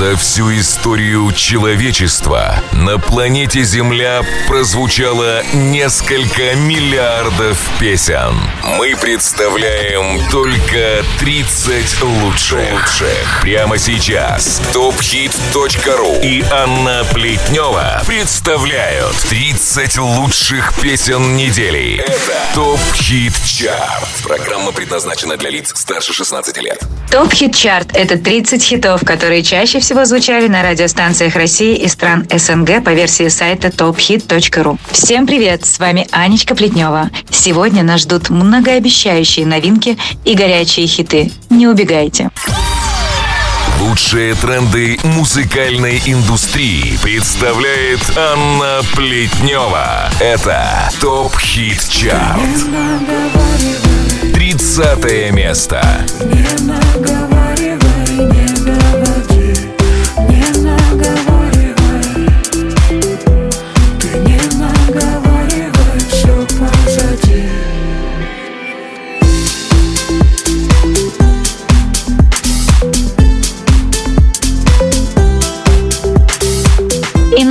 За всю историю человечества на планете Земля прозвучало несколько миллиардов песен. Мы представляем только 30 лучших. лучших. Прямо сейчас tophit.ru и Анна Плетнева представляют 30 лучших песен недели. Это ТОП Хит Чарт. Программа предназначена для лиц старше 16 лет. Топ Хит Чарт – это 30 хитов, которые чаще всего звучали на радиостанциях России и стран СНГ по версии сайта tophit.ru. Всем привет, с вами Анечка Плетнева. Сегодня нас ждут многообещающие новинки и горячие хиты. Не убегайте. Лучшие тренды музыкальной индустрии представляет Анна Плетнева. Это ТОП Хит Чарт. 30 место. Не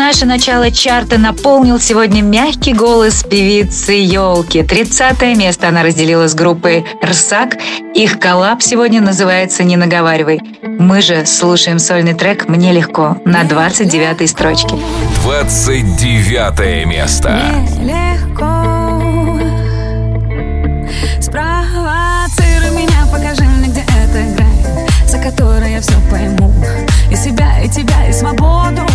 наше начало чарта наполнил сегодня мягкий голос певицы Елки. 30 место она разделила с группой «Рсак». Их коллаб сегодня называется «Не наговаривай». Мы же слушаем сольный трек «Мне легко» на 29-й строчке. 29 место. Легко Спровоцируй меня, покажи мне, где эта грань За которой я все пойму И себя, и тебя, и свободу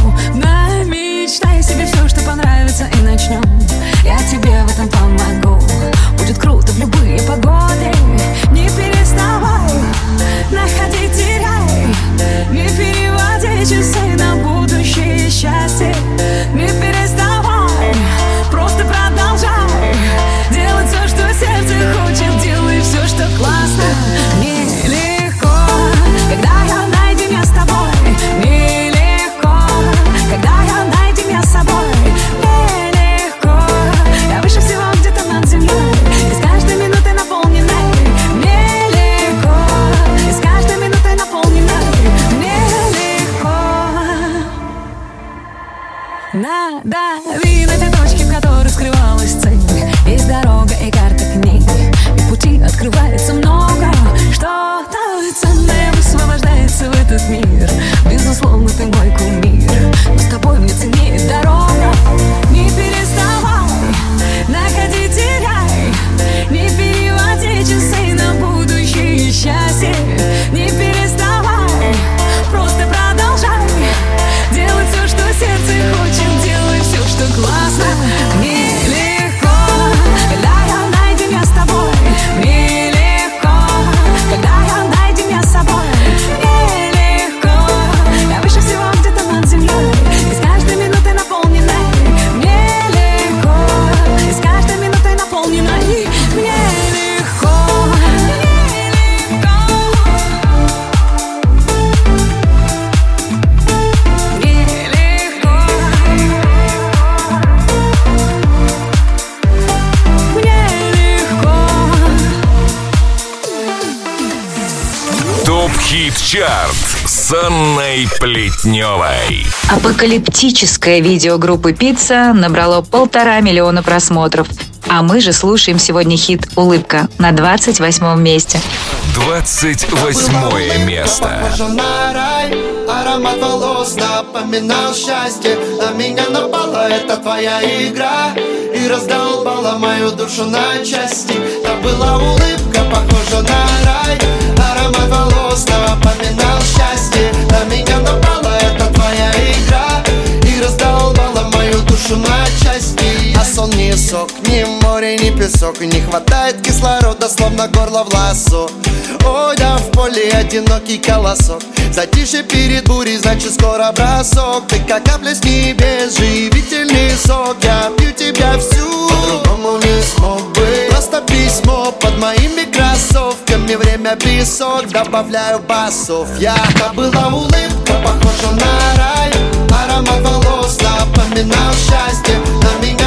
ТОП Хит Чарт с Анной Плетневой. Апокалиптическое видео группы «Пицца» набрало полтора миллиона просмотров. А мы же слушаем сегодня хит «Улыбка» на 28 месте. 28 место. Аромат волос напоминал счастье На меня напала эта твоя игра И раздолбала мою душу на части Та была улыбка, похожа на рай Аромат волос напоминал счастье. На меня напала эта твоя игра. И раздолбала мою душу на части Не сок, ни море, ни песок. Не хватает кислорода, словно горло в ласо Ой, я в поле одинокий колосок. Затишье перед бурей, значит скоро бросок. Ты как капля с небес, живительный сок. Я пью тебя всю, по-другому не смог бы. Просто письмо под моими кроссовками. Время песок, добавляю басов. Я была улыбка, похожа на рай. Аромат волос напоминал счастье. На меня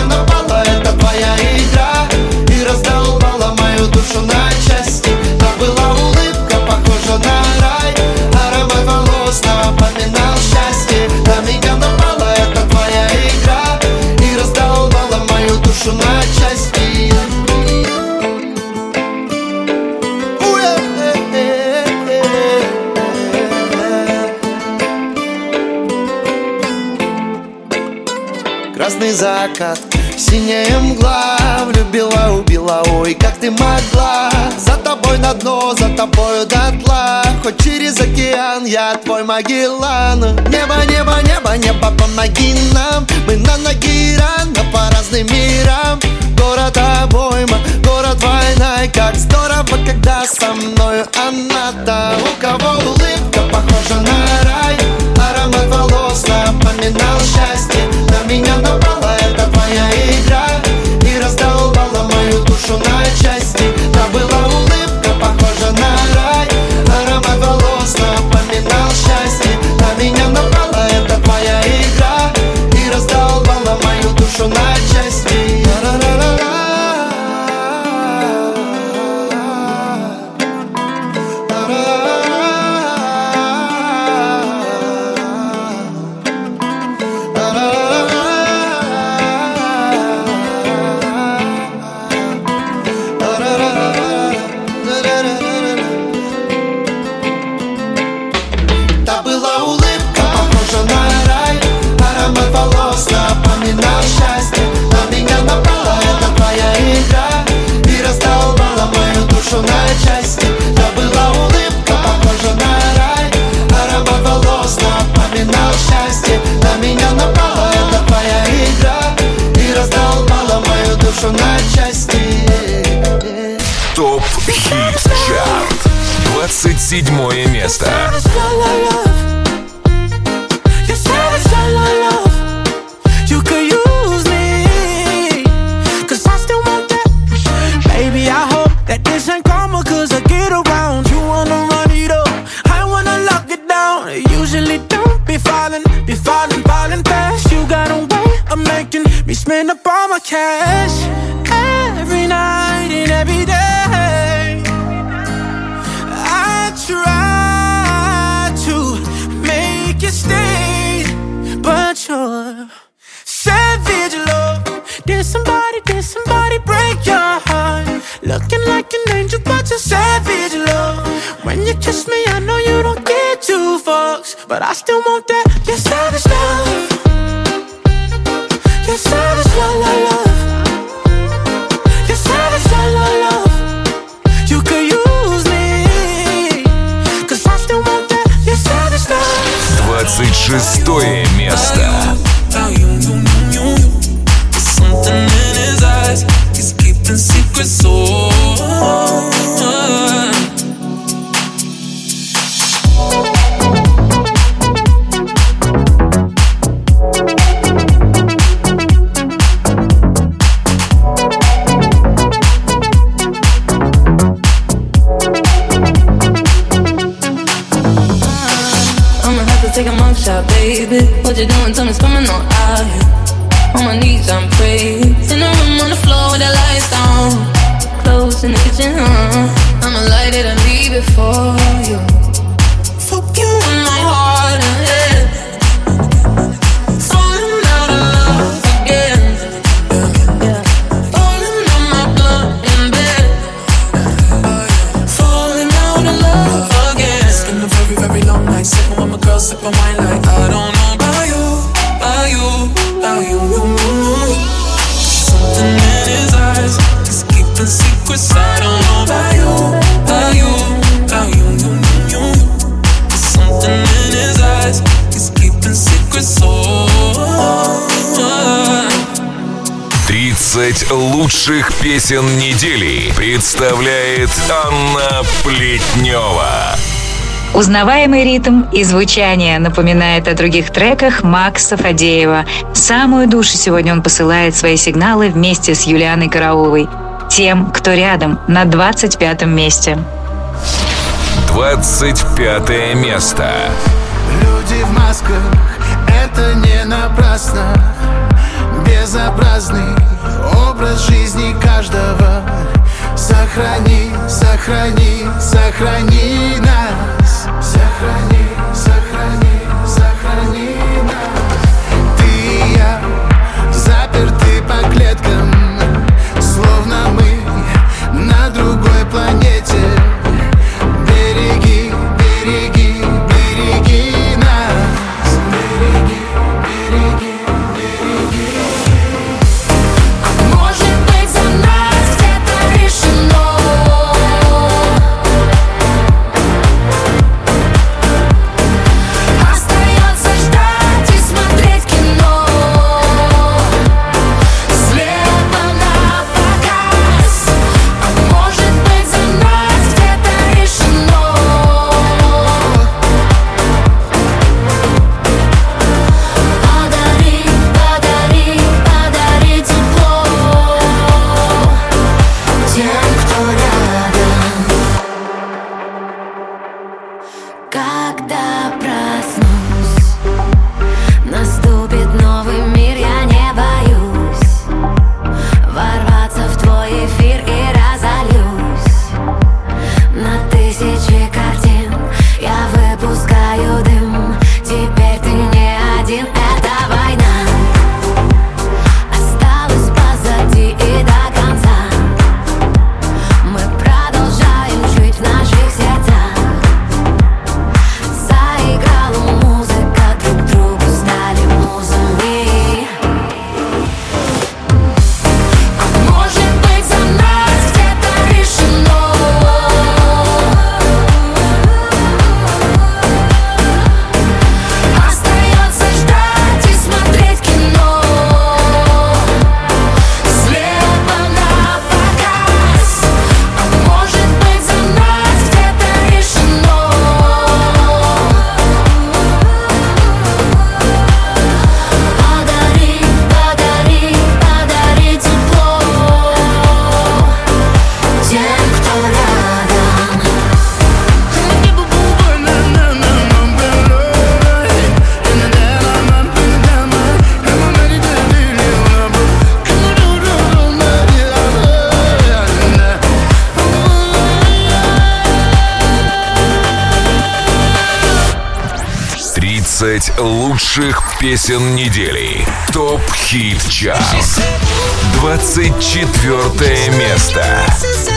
это твоя игра. И раздолбала мою душу на части. Там была улыбка, похожа на рай. Аромат волос напоминал счастье. На меня напала это твоя игра. И раздолбала мою душу на части. Э, э, э, Красный закат. Синяя мгла Влюбила, убила, ой, как ты могла. За тобой на дно, за тобою дотла Хоть через океан, я твой Магеллан Небо, небо, небо, небо, помоги нам Мы на ноги рано по разным мирам. Город обойма, город война как здорово, когда со мною она-то У кого улыбка похожа на рай Аромат волос напоминал счастье. На меня напала 27 место. But I still want that. Your savage my wine like I don't know about you, about you, about you. Something in his eyes, he's keeping secrets. I don't know about you, about you, about you, you, you, you. Something in his eyes, he's keeping secrets. So. 30 лучших песен недели представляет Анна Плетнева. Узнаваемый ритм и звучание напоминает о других треках Макса Фадеева. В самую душу сегодня он посылает свои сигналы вместе с Юлианой Карауловой. Тем, кто рядом, на 25 месте. 25 место. Люди в масках, это не напрасно Безобразный образ жизни каждого Сохрани, сохрани, сохрани нас лучших песен недели. ТОП-хит чарт. 24 место.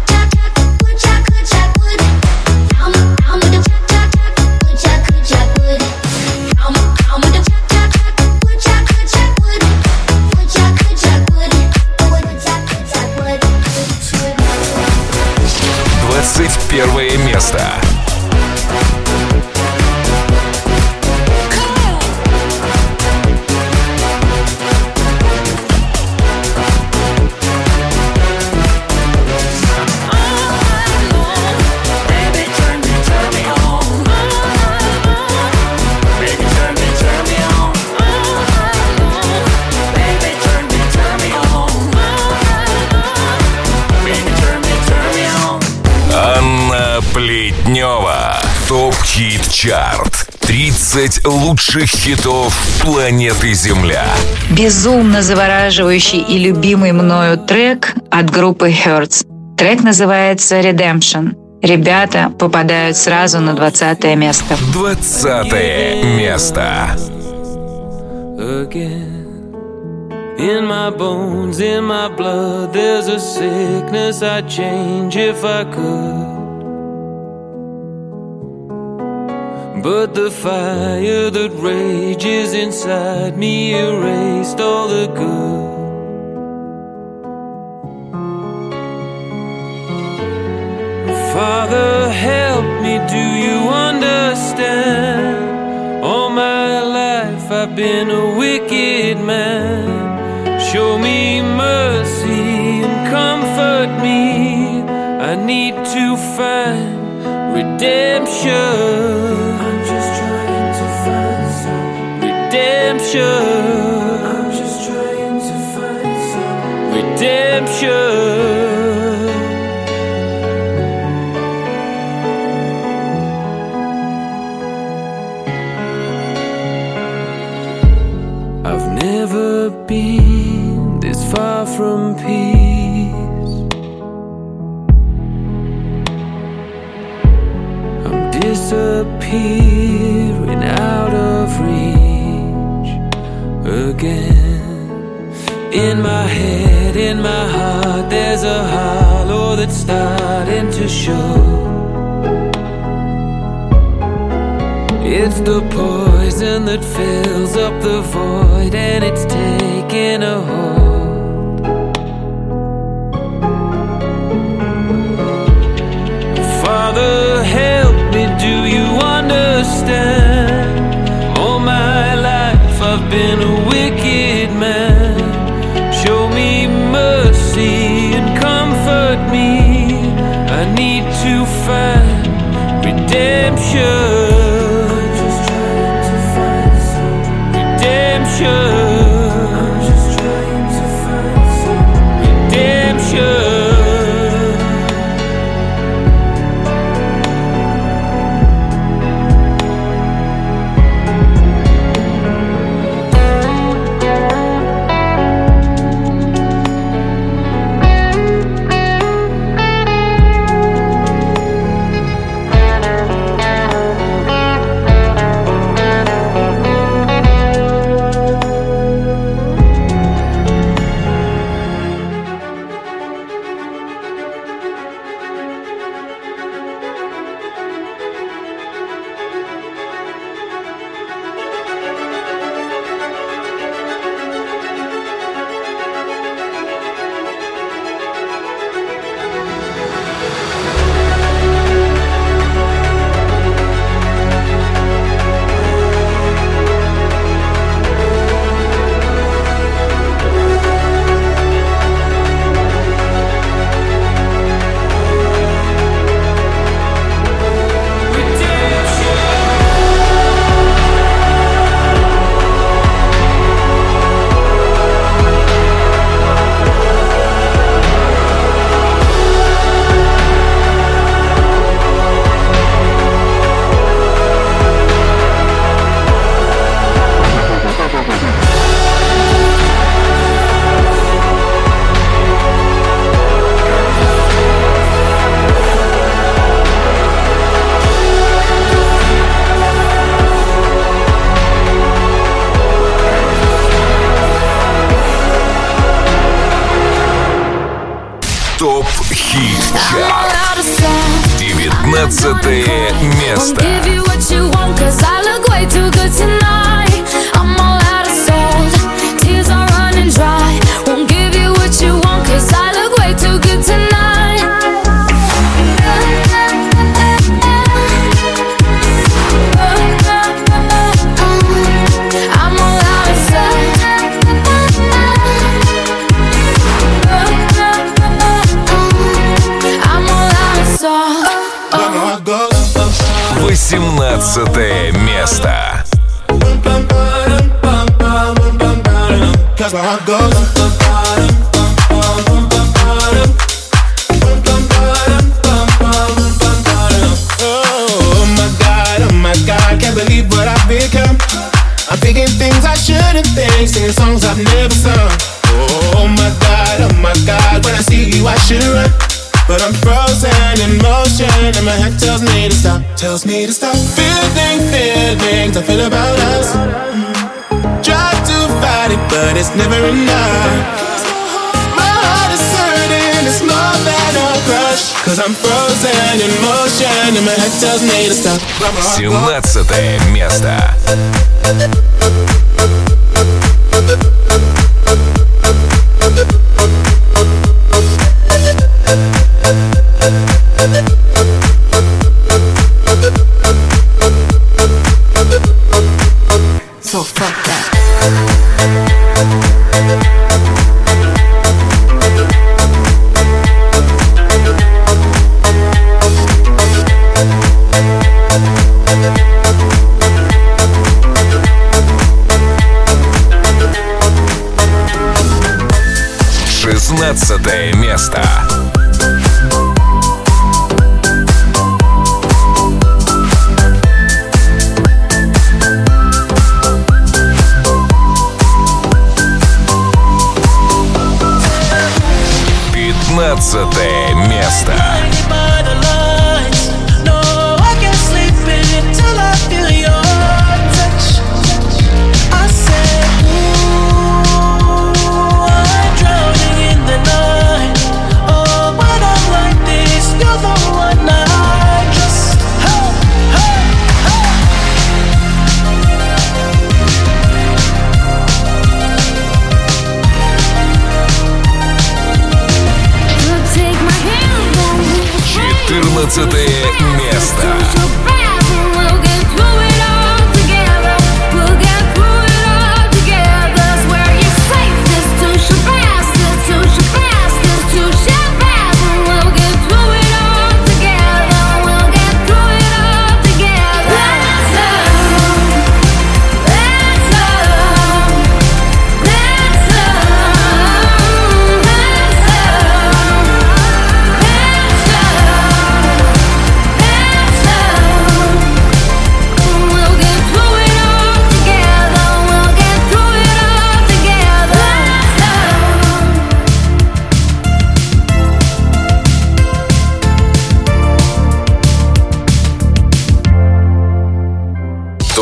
30 лучших хитов планеты Земля. Безумно завораживающий и любимый мною трек от группы Hertz. Трек называется «Redemption». Ребята попадают сразу на 20 место. 20 место. again. In my bones, in my blood, there's a sickness I'd change if I could. But the fire that rages inside me erased all the good. Father, help me, do you understand? All my life I've been a wicked man. Show me mercy and comfort me. I need to find redemption. Redemption. I'm just trying to find some redemption. In my heart, there's a hollow that's starting to show. It's the poison that fills up the void and it's taking a hold. Father, should Топ Хит Чарт. 19 место. 18 место. Cause my heart goes. Oh my god, oh my god, can't believe what I've become. I'm thinking things I shouldn't think, singing songs I've never sung. Oh my god, oh my god, when I see you I should run. my head tells me to stop, tells me to stop. Feeling feelings I feel about us. Try to fight it, but it's never enough. My heart is hurting, it's more than a crush. Cause I'm frozen in motion, and my head tells me to stop. 17 место.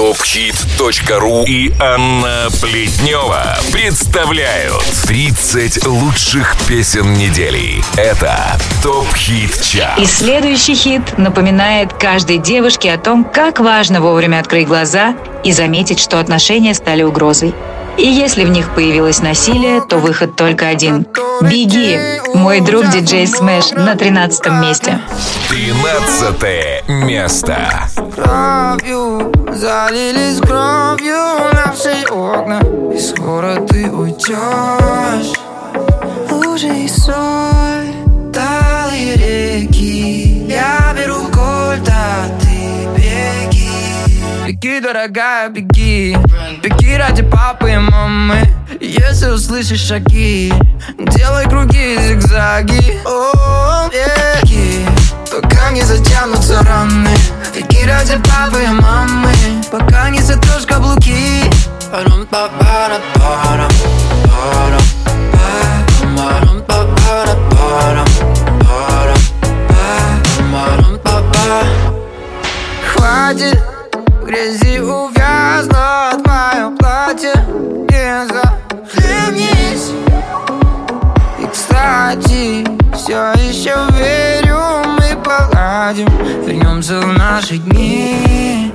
Топхит.ру и Анна Плетнева представляют 30 лучших песен недели. Это Top Hit Chart. И следующий хит напоминает каждой девушке о том, как важно вовремя открыть глаза и заметить, что отношения стали угрозой. И если в них появилось насилие, то выход только один. Беги! Мой друг DJ Smash на 13 месте. 13 место. кровью Залились кровью наши окна И скоро ты уйдешь Лужи и соль, Беги, дорогая, беги. Беги ради папы и мамы. Если услышишь шаги Делай круги, зигзаги. О, беги Пока не затянутся раны. Беги ради папы и мамы. Пока не сотрешь каблуки. Парам, па, пара, парам, парам, па, парам, па, пара, парам, парам, па, парам, па, па. Хватит грязи увязла твое платье. Не захлебнись. И, кстати, все еще верю, мы поладим. Вернемся в наши дни.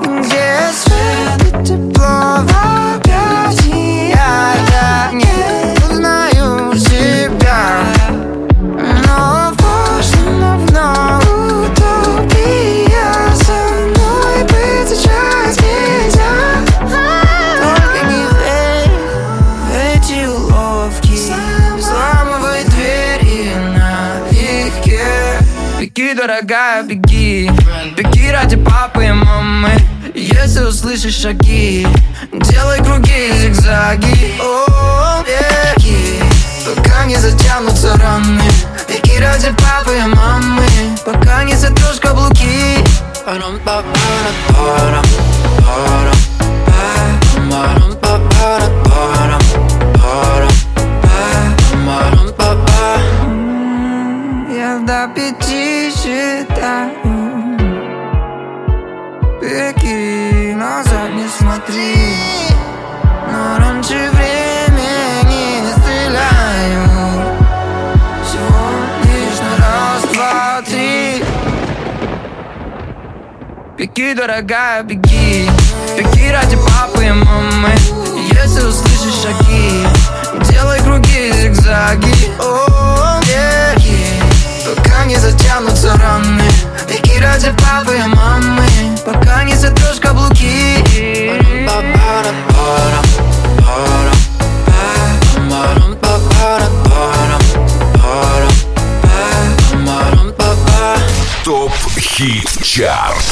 Где свет и тепло в объятиях Я не узнаю себя дорогая, беги. Беги ради папы и мамы. Если услышишь шаги Делай круги, зигзаги. О, беги. Пока не затянутся раны. Беги ради папы и мамы. Пока не сотрешь каблуки. Парам, Беги, дорогая, беги. Беги ради папы и мамы. Если услышишь шаги Делай круги и зигзаги. О, беги. Пока не затянутся раны. Беги ради папы и мамы. Пока не затрешь каблуки. Топ-хит-чарт.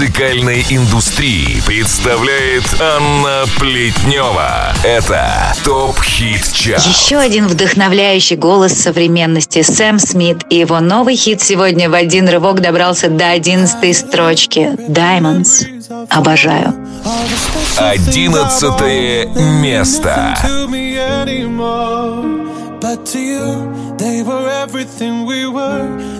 музыкальной индустрии представляет Анна Плетнева. Это ТОП-хит чарт. Еще один вдохновляющий голос современности Сэм Смит и его новый хит сегодня в один рывок добрался до одиннадцатой строчки «Diamonds». Обожаю. Одиннадцатое место. But to you, they were everything we were.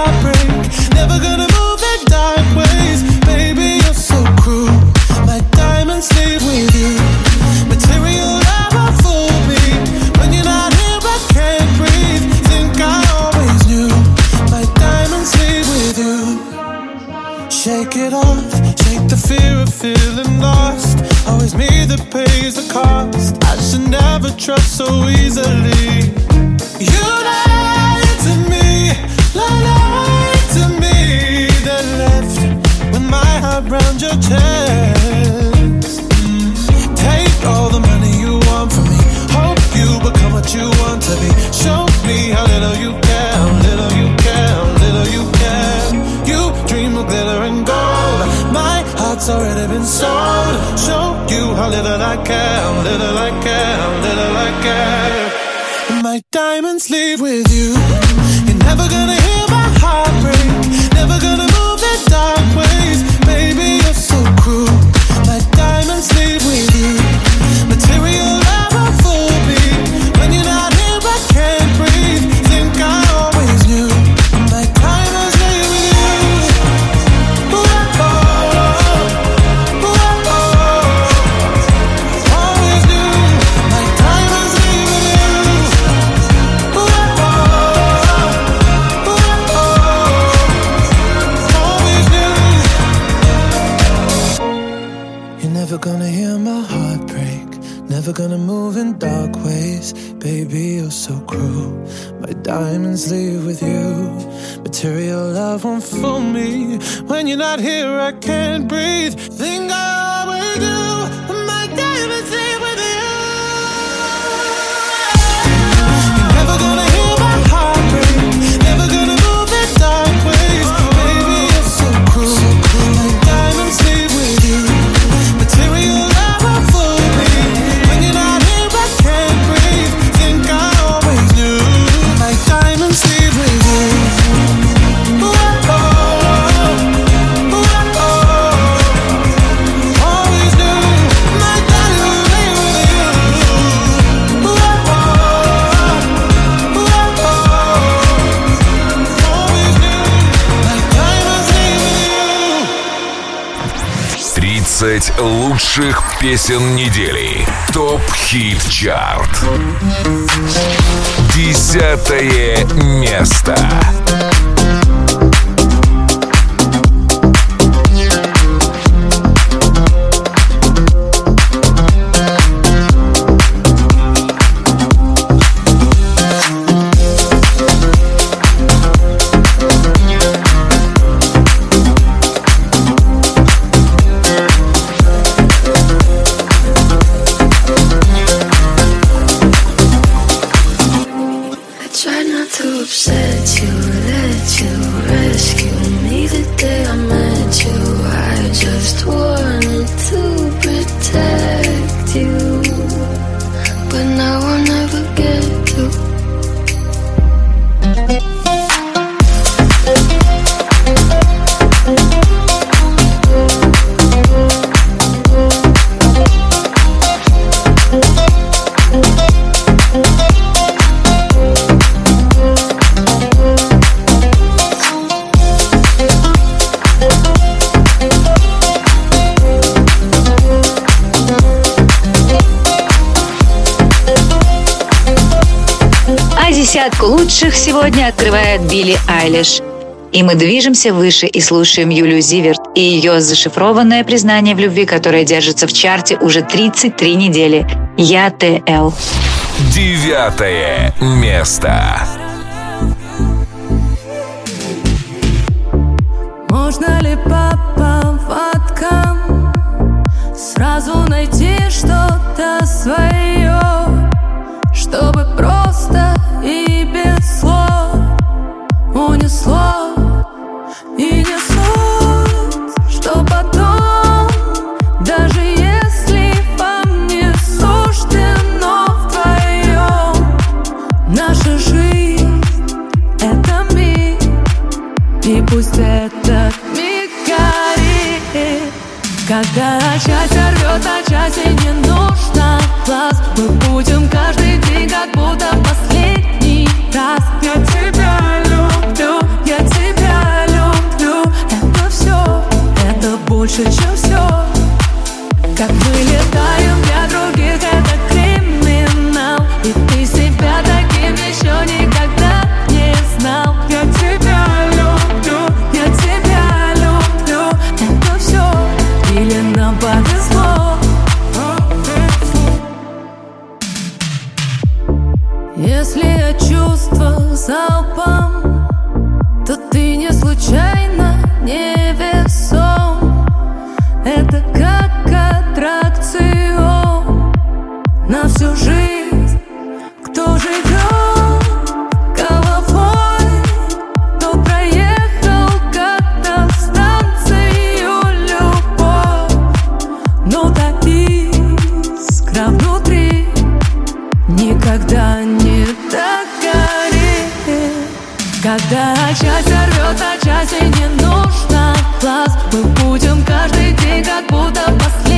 heartbreak can't breathe. Think I лучших песен недели. ТОП-хит чарт. Десятое место. Десятку лучших сегодня открывает Билли Айлиш. И мы движемся выше и слушаем Юлию Зиверт и ее зашифрованное признание в любви, которое держится в чарте уже 33 недели. Я ТЛ. Девятое место. Можно ли по поводкам Сразу найти что-то свое Чтобы Унесло и не суть Что потом Даже если вам не суждено вдвоем Наша жизнь — это миг и пусть этот миг горит. Когда часть рвет, а части не нужно глаз Мы будем каждый день как будто последний раз. Я тебя люблю, больше, чем все Как мы летаем для других, это криминал. И ты себя таким еще никогда не знал. Я тебя люблю, я тебя люблю. Это все, или нам повезло Если я чувства залпом То ты не случайно всю жизнь. Кто живет головой То проехал как-то станцию любовь. Но та искра внутри Никогда не догорит. Когда часть рвет, а части не нужно. Глаз Мы будем каждый день как будто последний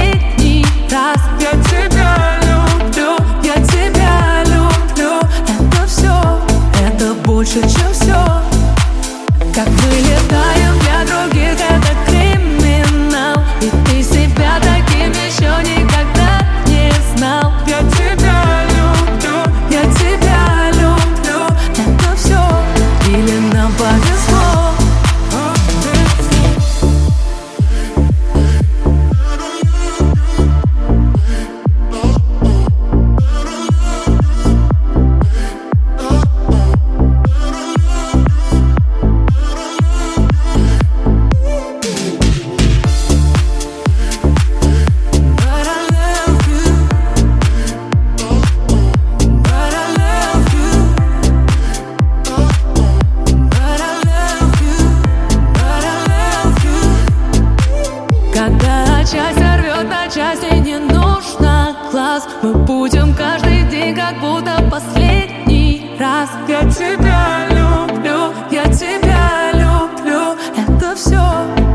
Я тебя люблю, я тебя люблю. Это все,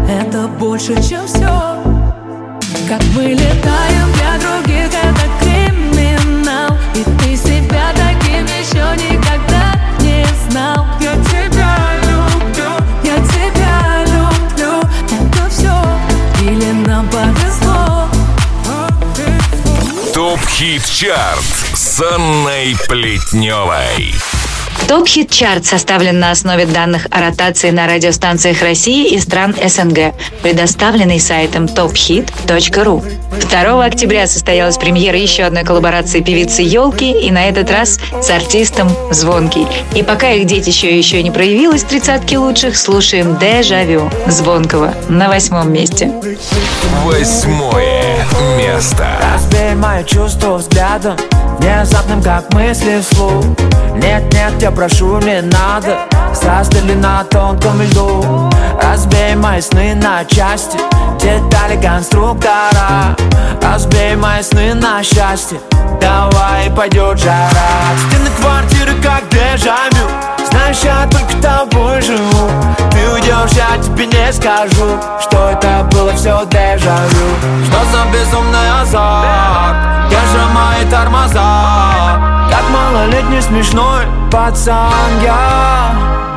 это больше, чем все как мы летаем для других, это криминал. И ты себя таким еще никогда не знал. Я тебя люблю, я тебя люблю. Это все, или нам повезло? Хит-чарт с Анной Плетневой. Топ-хит-чарт составлен на основе данных о ротации на радиостанциях России и стран СНГ, предоставленный сайтом tophit.ru. 2 октября состоялась премьера еще одной коллаборации певицы Елки, и на этот раз с артистом Звонкий. И пока их детище еще не проявилось в тридцатке лучших, слушаем «Дежавю» Звонкого на восьмом месте. Восьмое место. Разбей мои чувства взглядом Внезапным, как мысли вслух Нет, нет, я прошу, не надо Застыли на тонком льду Разбей мои сны на части Детали конструктора Разбей мои сны на счастье. Давай пойдет жара. Стены квартиры как дежавю. Знаешь, я только тобой живу. Ты уйдешь, я тебе не скажу Что это было все дежавю. Что за безумный азарт Держи мои тормоза? Как малолетний смешной пацан Я.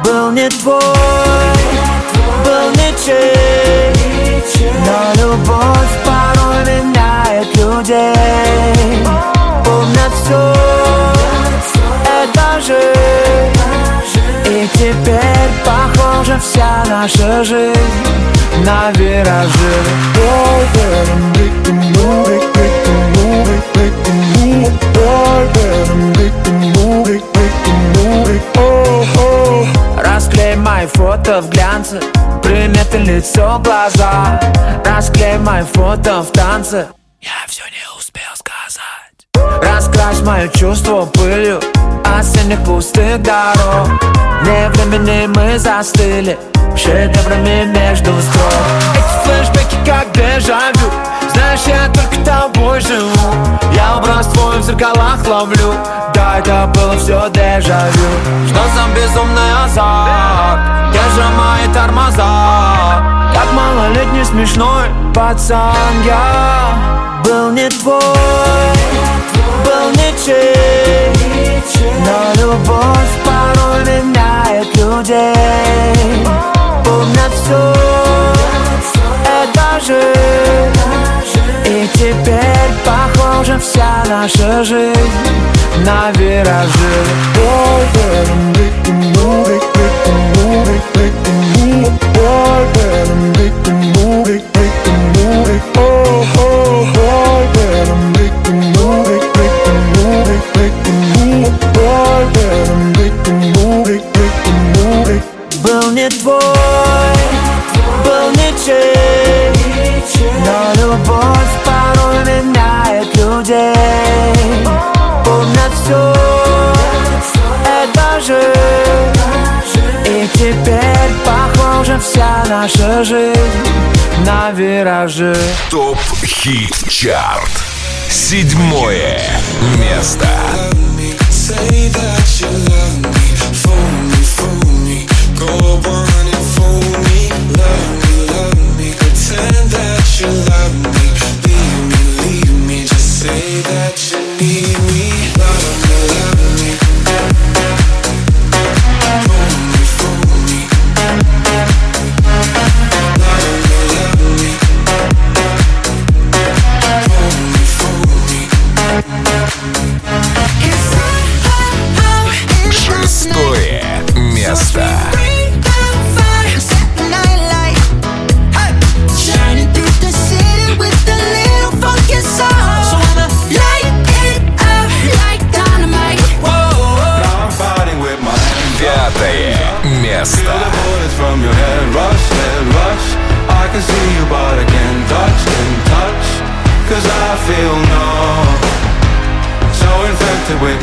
Был не твой Был ничей Но любовь порой меняет людей. Помнят все Это жизнь И теперь похожа вся наша жизнь На виражи. Расклей фото в глянце Приметы лицо, глаза. Расклей фото в танце. Я все не Раскрась мое чувство пылью Осенних пустых дорог. Вне времени мы застыли Шедеврами между строк. Эти флешбеки как дежавю Знаешь, я только тобой живу. Я образ твой в зеркалах ловлю Да, это было все дежавю. Что за безумный азарт Мои тормоза. Как малолетний смешной пацан Я. Был не твой Был ничей Но любовь порой меняет людей. Помнят все Это жизнь И теперь похожа вся наша жизнь На виражи. Был не твой, ничей Но любовь порой меняет людей Помнят все, это жизнь И теперь похожа вся наша жизнь На виражи Топ хит-чарт. Седьмое место. Say that you love me, fool me, fool me. Go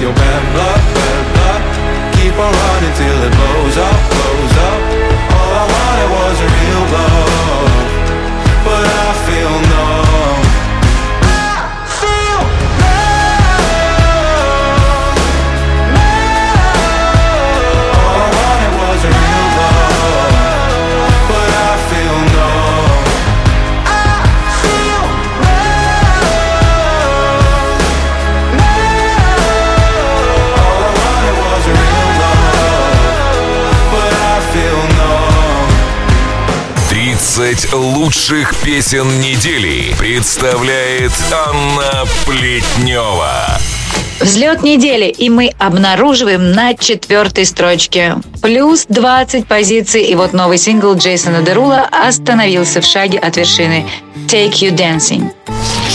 your bad blood, bad blood. Keep on running till it blows up, blows up. 30 лучших песен недели представляет Анна Плетнева. Взлет недели, и мы обнаруживаем на четвертой строчке. Плюс 20 позиций, и вот новый сингл Джейсона Дерула остановился в шаге от вершины. Take You Dancing.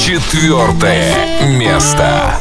Четвертое место.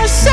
Yes.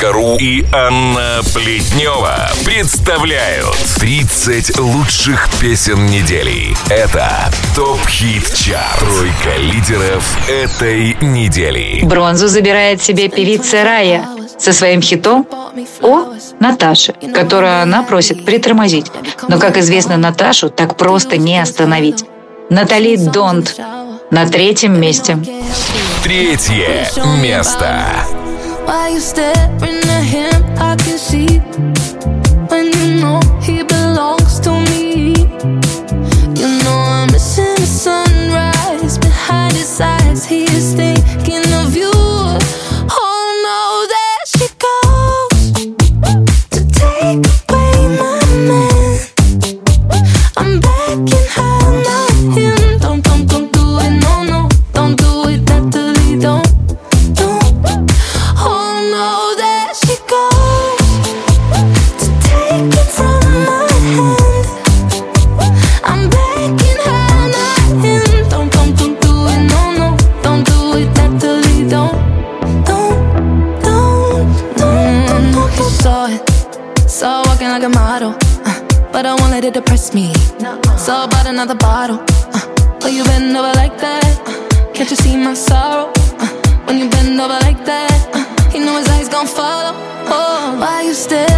Топ-хит.ру и Анна Плетнева представляют 30 лучших песен недели. Это ТОП-хит чарт. Тройка лидеров этой недели. Бронзу забирает себе певица Рая со своим хитом о Наташе, которую она просит притормозить. Но, как известно, Наташу так просто не остановить. Натали Донт на третьем месте. Третье место. Why you staring at him? I can see when you know he belongs to me. You know I'm missing the sunrise behind his eyes. He is thinking of you. Another bottle, uh, but you bend over like that. Uh, can't you see my sorrow? Uh, when you bend over like that, uh, know his eyes gon' follow. Oh, why you staring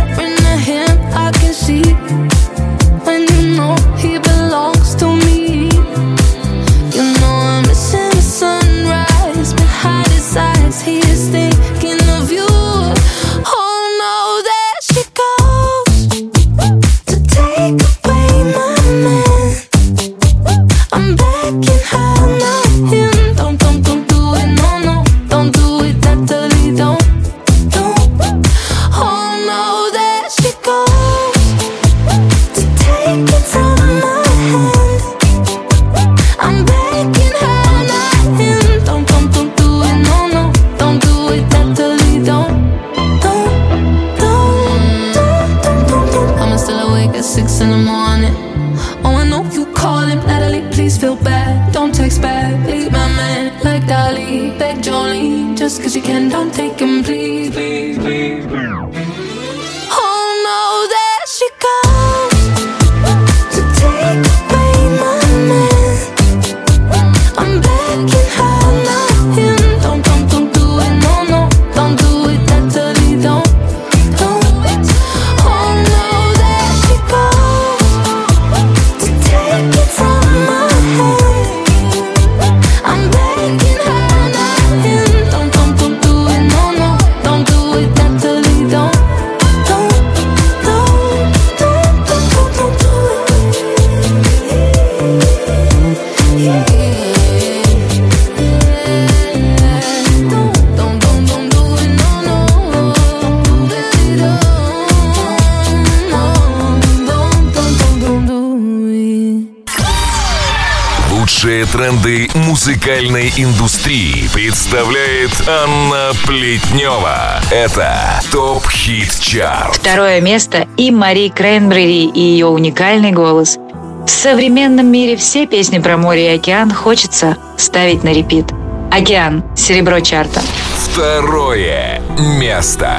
музыкальной индустрии представляет Анна Плетнева. Это ТОП Хит Чарт. Второе место и Мари Кренбрери и ее уникальный голос. В современном мире все песни про море и океан хочется ставить на репит. Океан. Серебро чарта. Второе место.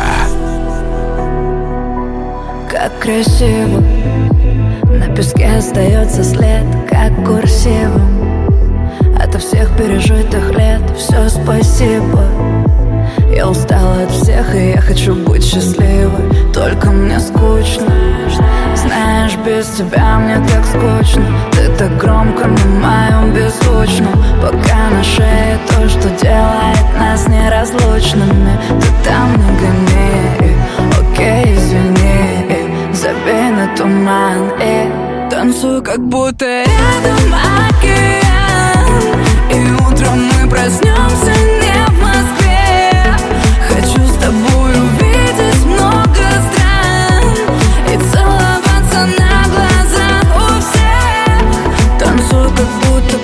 Как красиво На песке остается след Как курсивом Ото всех пережитых лет Все спасибо. Я устала от всех И я хочу быть счастливой. Только мне скучно. Знаешь, без тебя мне так скучно. Ты так громко на моем беззвучном Пока на шее то, что делает нас неразлучными. Ты там не гони, окей, извини. Забей на туман. И танцую, как будто рядом океан. И утром мы проснемся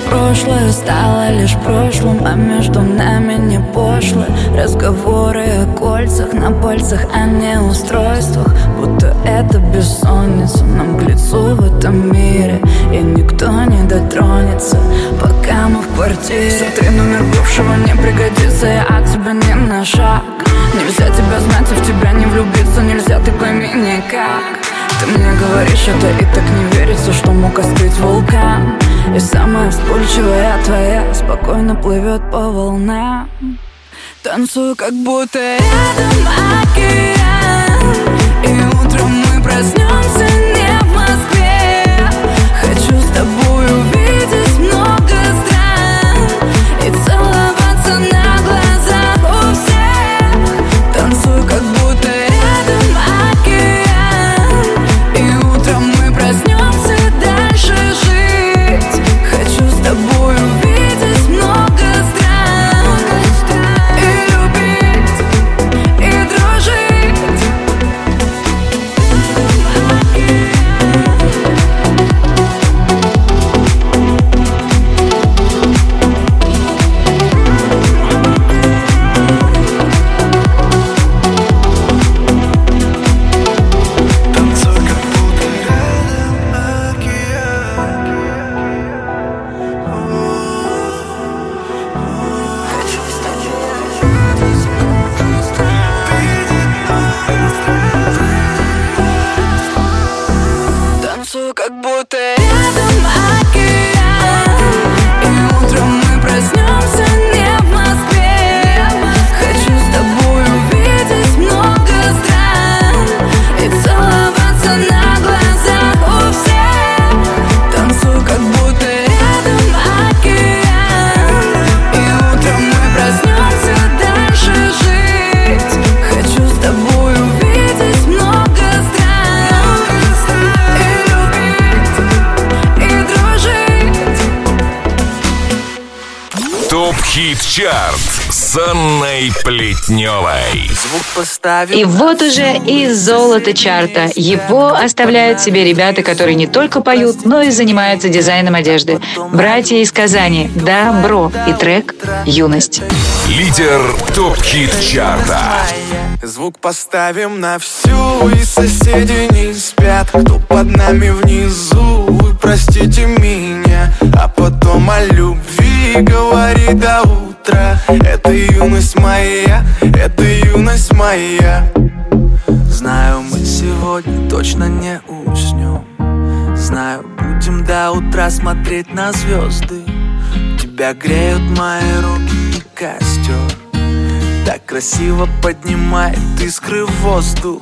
прошлое стало лишь прошлым А между нами не пошло. Разговоры о кольцах на пальцах, а не устройствах. Будто это бессонница нам к лицу в этом мире. И никто не дотронется, пока мы в квартире. Сотри номер бывшего не пригодится, я от тебя не на шаг. Нельзя тебя знать и в тебя не влюбиться Нельзя, ты пойми никак Ты мне говоришь это и так не верится Что мог остыть вулкан И самая вспыльчивая твоя Спокойно плывет по волнам. Танцую, как будто рядом океан И вот уже и золото чарта. Его оставляют себе ребята, которые не только поют, но и занимаются дизайном одежды. Братья из Казани. Да, бро. И трек «Юность». Лидер ТОП Хит Чарта. Звук поставим на всю И соседи не спят Кто под нами внизу Вы простите меня А потом о любви любви Говори до утра Это юность моя, это юность моя. Знаю, мы сегодня точно не уснем. Знаю, будем до утра смотреть на звезды. Тебя греют мои руки и костер. Так красиво поднимает искры в воздух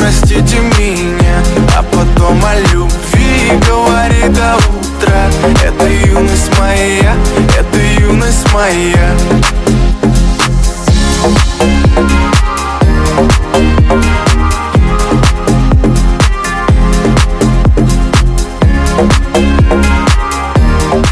простите меня А потом о любви говорит до утра Это юность моя, это юность моя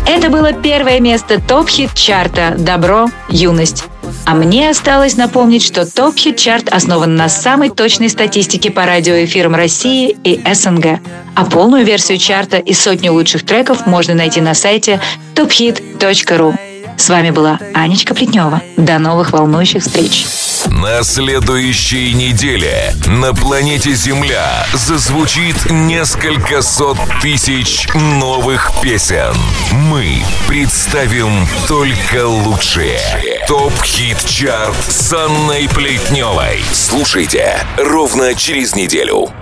Это было первое место топ-хит-чарта «Добро. Юность». А мне осталось напомнить, что топ-хит-чарт основан на самой точной статистике по радиоэфирам России и СНГ. А полную версию чарта и сотню лучших треков можно найти на сайте tophit.ru. С вами была Анечка Плетнева. До новых волнующих встреч. На следующей неделе на планете Земля зазвучит несколько сот тысяч новых песен. Мы представим только лучшие. Топ-хит-чарт с Анной Плетневой. Слушайте ровно через неделю.